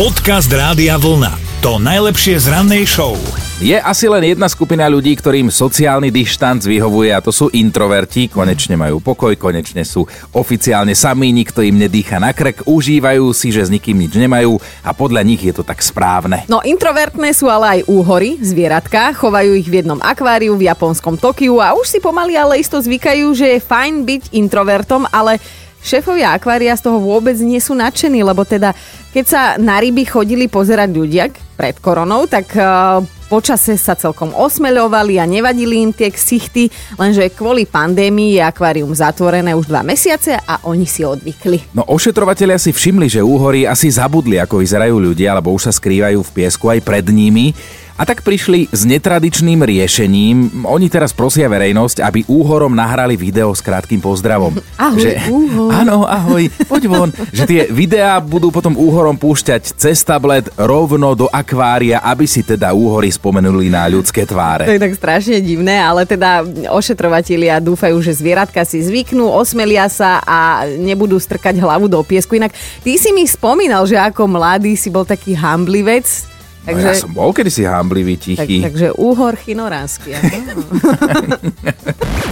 Podcast Rádia Vlna. To najlepšie z rannej show. Je asi len jedna skupina ľudí, ktorým sociálny dištanc vyhovuje a to sú introverti. Konečne majú pokoj, konečne sú oficiálne sami, nikto im nedýcha na krk, užívajú si, že s nikým nič nemajú a podľa nich je to tak správne. No introvertné sú ale aj úhory, zvieratka, chovajú ich v jednom akváriu v japonskom Tokiu a už si pomaly ale isto zvykajú, že je fajn byť introvertom, ale Šéfovia akvária z toho vôbec nie sú nadšení, lebo teda keď sa na ryby chodili pozerať ľudia pred koronou, tak uh, počase sa celkom osmeľovali a nevadili im tie ksichty, lenže kvôli pandémii je akvárium zatvorené už dva mesiace a oni si odvykli. No ošetrovatelia si všimli, že úhory asi zabudli, ako vyzerajú ľudia, alebo už sa skrývajú v piesku aj pred nimi a tak prišli s netradičným riešením. Oni teraz prosia verejnosť, aby úhorom nahrali video s krátkým pozdravom. Ahoj, že, úhor. Áno, ahoj, poď von. že tie videá budú potom úhorom púšťať cez tablet rovno do akvária, aby si teda úhory spomenuli na ľudské To tváre. je tak strašne divné, ale teda ošetrovatelia dúfajú, že zvieratka si zvyknú, osmelia sa a nebudú strkať hlavu do piesku. Inak ty si mi spomínal, že ako mladý si bol taký hamblivec, No ja som bol kedysi hamblivý, tak, tichý. takže úhor chinoránsky.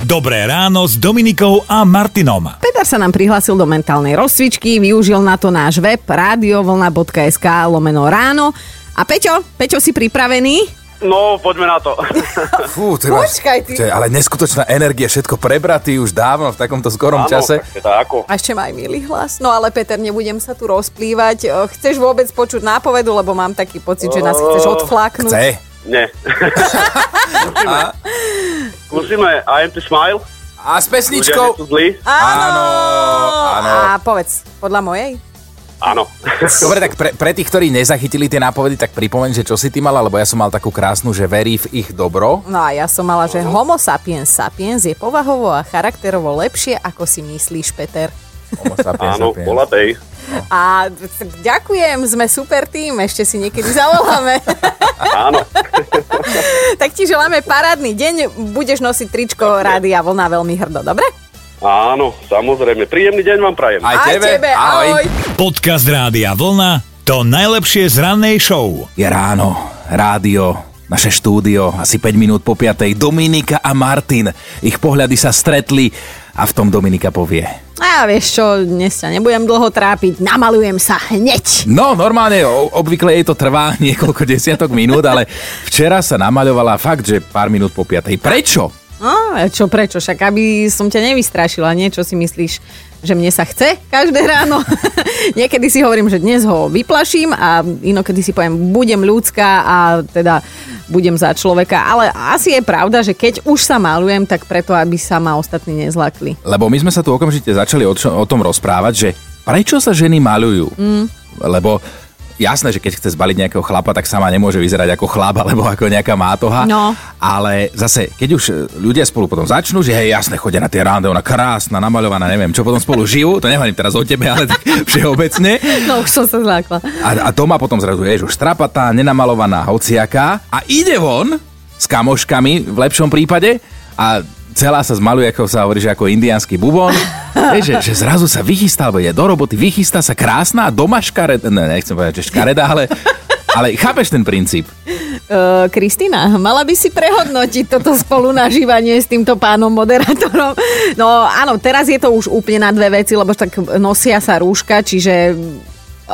Dobré ráno s Dominikou a Martinom. Peter sa nám prihlásil do mentálnej rozcvičky, využil na to náš web radiovlna.sk lomeno ráno. A Peťo, Peťo si pripravený? No, poďme na to. Fú, ty Počkaj, ty. To je ale neskutočná energia, všetko prebratý už dávno v takomto skorom Áno, čase. tak ako. A ešte má aj milý hlas. No ale Peter, nebudem sa tu rozplývať. E, Chceš vôbec počuť nápovedu, lebo mám taký pocit, že nás chceš odfláknuť. Chce. Nie. Skúsime. Skúsime I am to smile. A s pesničkou... Áno, áno. A povedz, podľa mojej? Áno. Dobre, tak pre, pre tých, ktorí nezachytili tie nápovedy, tak pripomeň, že čo si ty mala, lebo ja som mal takú krásnu, že verí v ich dobro. No a ja som mala, že homo sapiens sapiens je povahovo a charakterovo lepšie, ako si myslíš, Peter. Homo sapiens Áno, sapiens. bola tej. A t- ďakujem, sme super tým, ešte si niekedy zavoláme. Áno. tak ti želáme parádny deň, budeš nosiť tričko Rádia Vlna veľmi hrdo, dobre? Áno, samozrejme. Príjemný deň vám prajem. Aj tebe, ahoj. Podcast Rádia Vlna. To najlepšie z rannej show. Je ráno, rádio, naše štúdio, asi 5 minút po 5. Dominika a Martin. Ich pohľady sa stretli a v tom Dominika povie. A vieš čo, dnes sa nebudem dlho trápiť, namalujem sa hneď. No, normálne, o- obvykle jej to trvá niekoľko desiatok minút, ale včera sa namaľovala fakt, že pár minút po 5. Prečo? No, čo prečo, však aby som ťa nevystrašila, nie? Čo si myslíš, že mne sa chce každé ráno? Niekedy si hovorím, že dnes ho vyplaším a inokedy si poviem, budem ľudská a teda budem za človeka. Ale asi je pravda, že keď už sa malujem, tak preto, aby sa ma ostatní nezlakli. Lebo my sme sa tu okamžite začali o, čo, o tom rozprávať, že prečo sa ženy maľujú? Mm. Lebo jasné, že keď chce zbaliť nejakého chlapa, tak sama nemôže vyzerať ako chlap alebo ako nejaká mátoha. No. Ale zase, keď už e, ľudia spolu potom začnú, že hej, jasné, chodia na tie rande, ona krásna, namaľovaná, neviem, čo potom spolu žijú, to nehovorím teraz o tebe, ale tak všeobecne. No už som sa zlákla. A, a doma potom zrazu je už strapatá, nenamalovaná, hociaká a ide von s kamoškami v lepšom prípade a celá sa zmaluje, ako sa hovorí, že ako indiánsky bubon. Vieš, že, že zrazu sa vychystá, alebo je do roboty, vychystá sa krásna a doma škareda, ne, nechcem povedať, že škareda, ale, ale chápeš ten princíp. Uh, Kristýna, mala by si prehodnotiť toto spolunažívanie s týmto pánom moderátorom. No áno, teraz je to už úplne na dve veci, lebo tak nosia sa rúška, čiže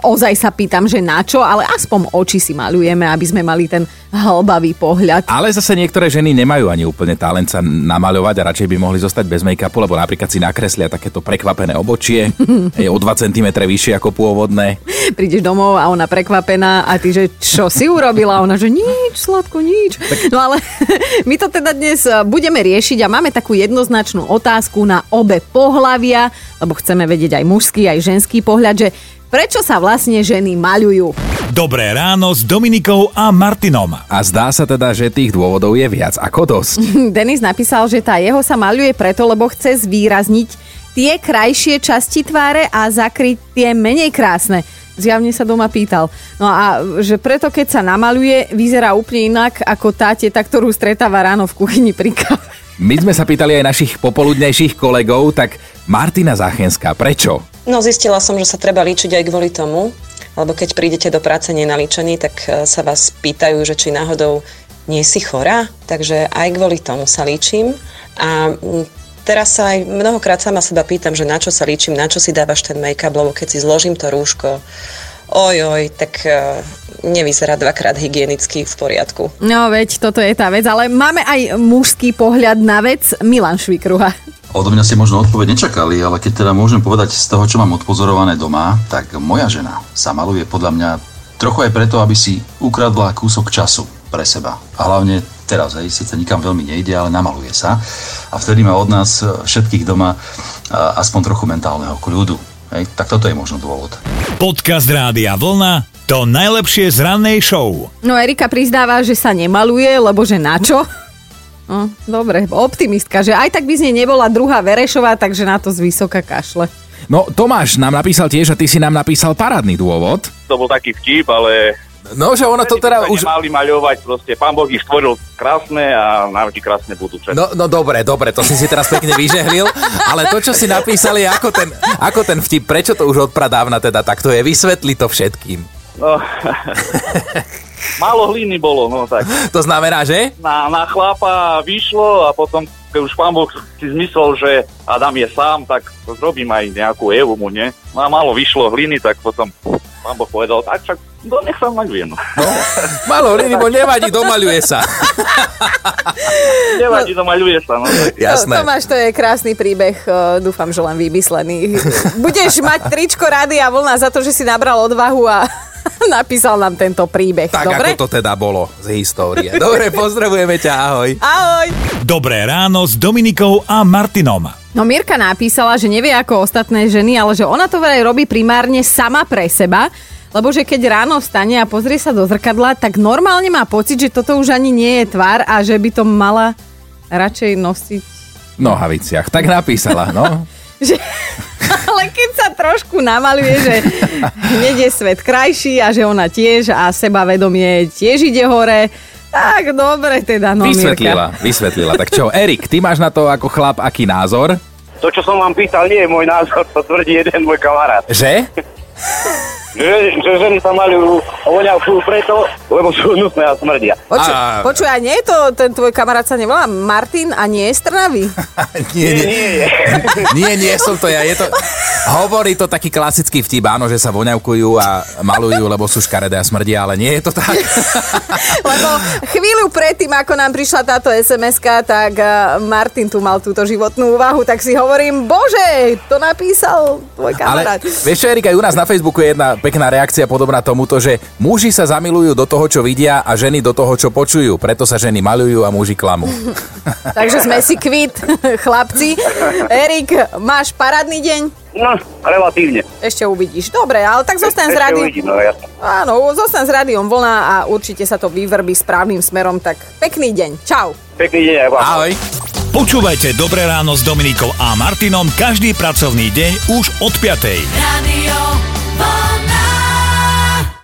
ozaj sa pýtam, že na čo, ale aspoň oči si malujeme, aby sme mali ten hlbavý pohľad. Ale zase niektoré ženy nemajú ani úplne talent sa namaľovať a radšej by mohli zostať bez make-upu, lebo napríklad si nakreslia takéto prekvapené obočie, je o 2 cm vyššie ako pôvodné. Prídeš domov a ona prekvapená a ty, že čo si urobila? Ona, že nič, sladko, nič. No ale my to teda dnes eh, budeme riešiť a máme takú jednoznačnú otázku na obe pohlavia, lebo chceme vedieť aj mužský, aj ženský pohľad, že prečo sa vlastne ženy maľujú? Dobré ráno s Dominikou a Martinom. A zdá sa teda, že tých dôvodov je viac ako dosť. Denis napísal, že tá jeho sa maľuje preto, lebo chce zvýrazniť tie krajšie časti tváre a zakryť tie menej krásne. Zjavne sa doma pýtal. No a že preto, keď sa namaluje, vyzerá úplne inak ako tá teta, ktorú stretáva ráno v kuchyni pri káve. My sme sa pýtali aj našich popoludnejších kolegov, tak Martina Záchenská, prečo? No zistila som, že sa treba líčiť aj kvôli tomu, lebo keď prídete do práce nenaličení, tak e, sa vás pýtajú, že či náhodou nie si chorá, takže aj kvôli tomu sa líčim. A teraz sa aj mnohokrát sama seba pýtam, že na čo sa líčim, na čo si dávaš ten make-up, lebo keď si zložím to rúško, oj, tak uh, nevyzerá dvakrát hygienicky v poriadku. No veď, toto je tá vec, ale máme aj mužský pohľad na vec. Milan Švikruha. Odo mňa ste možno odpoveď nečakali, ale keď teda môžem povedať z toho, čo mám odpozorované doma, tak moja žena sa maluje podľa mňa trochu aj preto, aby si ukradla kúsok času pre seba. A hlavne teraz, hej, síce nikam veľmi nejde, ale namaluje sa. A vtedy má od nás všetkých doma aspoň trochu mentálneho kľudu. Hej, tak toto je možno dôvod. Podcast Rádia Vlna to najlepšie z rannej show. No Erika prizdáva, že sa nemaluje, lebo že na čo? No, dobre, optimistka, že aj tak by z nej nebola druhá Verešová, takže na to z vysoka kašle. No, Tomáš nám napísal tiež a ty si nám napísal parádny dôvod. To bol taký vtip, ale... No, že ono to teda už... Nemali maľovať, proste pán Boh ich stvoril krásne a navždy krásne budú. Čas. No, no dobre, dobre, to si si teraz pekne vyžehlil, ale to, čo si napísali, ako ten, ako ten vtip, prečo to už od pradávna teda takto je, vysvetli to všetkým. No, málo hliny bolo, no tak. To znamená, že? Na, na chlapa vyšlo a potom, keď už pán Boh si zmyslel, že Adam je sám, tak zrobím aj nejakú Evu mu, nie? No a málo vyšlo hliny, tak potom pán Boh povedal, tak však no nech sa maľuje, no. no. Malo hliny, bo nevadí, domaľuje sa. nevadí, domaľuje sa, no. Jasné. To, Tomáš, to je krásny príbeh, dúfam, že len vymyslený. Budeš mať tričko rady a vlna za to, že si nabral odvahu a napísal nám tento príbeh. Tak Dobre? ako to teda bolo z histórie. Dobre, pozdravujeme ťa, ahoj. Ahoj. Dobré ráno s Dominikou a Martinom. No Mirka napísala, že nevie ako ostatné ženy, ale že ona to vraj robí primárne sama pre seba, lebo že keď ráno vstane a pozrie sa do zrkadla, tak normálne má pocit, že toto už ani nie je tvar a že by to mala radšej nosiť. V nohaviciach, tak napísala, no. že, trošku namaluje, že hneď je svet krajší a že ona tiež a sebavedomie tiež ide hore, tak dobre teda, no Vysvetlila, Mirka. vysvetlila. Tak čo, Erik, ty máš na to ako chlap aký názor? To, čo som vám pýtal, nie je môj názor, to tvrdí jeden môj kamarát. Že? Že, že ženy sa maľujú voňavku preto, lebo sú nutné a smrdia. Počuj, A- počuj, a nie je to, ten tvoj kamarát sa nevolá Martin a nie je z Trnavy? nie, nie, Nie, nie. nie, nie som to ja. Je to... Hovorí to taký klasický vtip, áno, že sa voňavkujú a malujú, lebo sú škaredé a smrdia, ale nie je to tak. Lebo chvíľu predtým, ako nám prišla táto sms tak eh, Martin tu mal túto životnú úvahu, tak si hovorím, bože, to napísal tvoj Ale kamarát. vieš čo, Erika, aj u nás na Facebooku je jedna pekná reakcia podobná tomuto, že muži sa zamilujú do toho, čo vidia a ženy do toho, čo počujú. Preto sa ženy malujú a muži klamú. Takže sme si kvit, chlapci. Erik, máš parádny deň? No, relatívne. Ešte uvidíš. Dobre, ale tak zostaň s Ešte rádiom. uvidím, no jasne. Áno, zostaň s rádiom vlna a určite sa to vyvrbí správnym smerom. Tak pekný deň. Čau. Pekný deň aj vám. Ahoj. Počúvajte Dobré ráno s Dominikou a Martinom každý pracovný deň už od 5. Radio.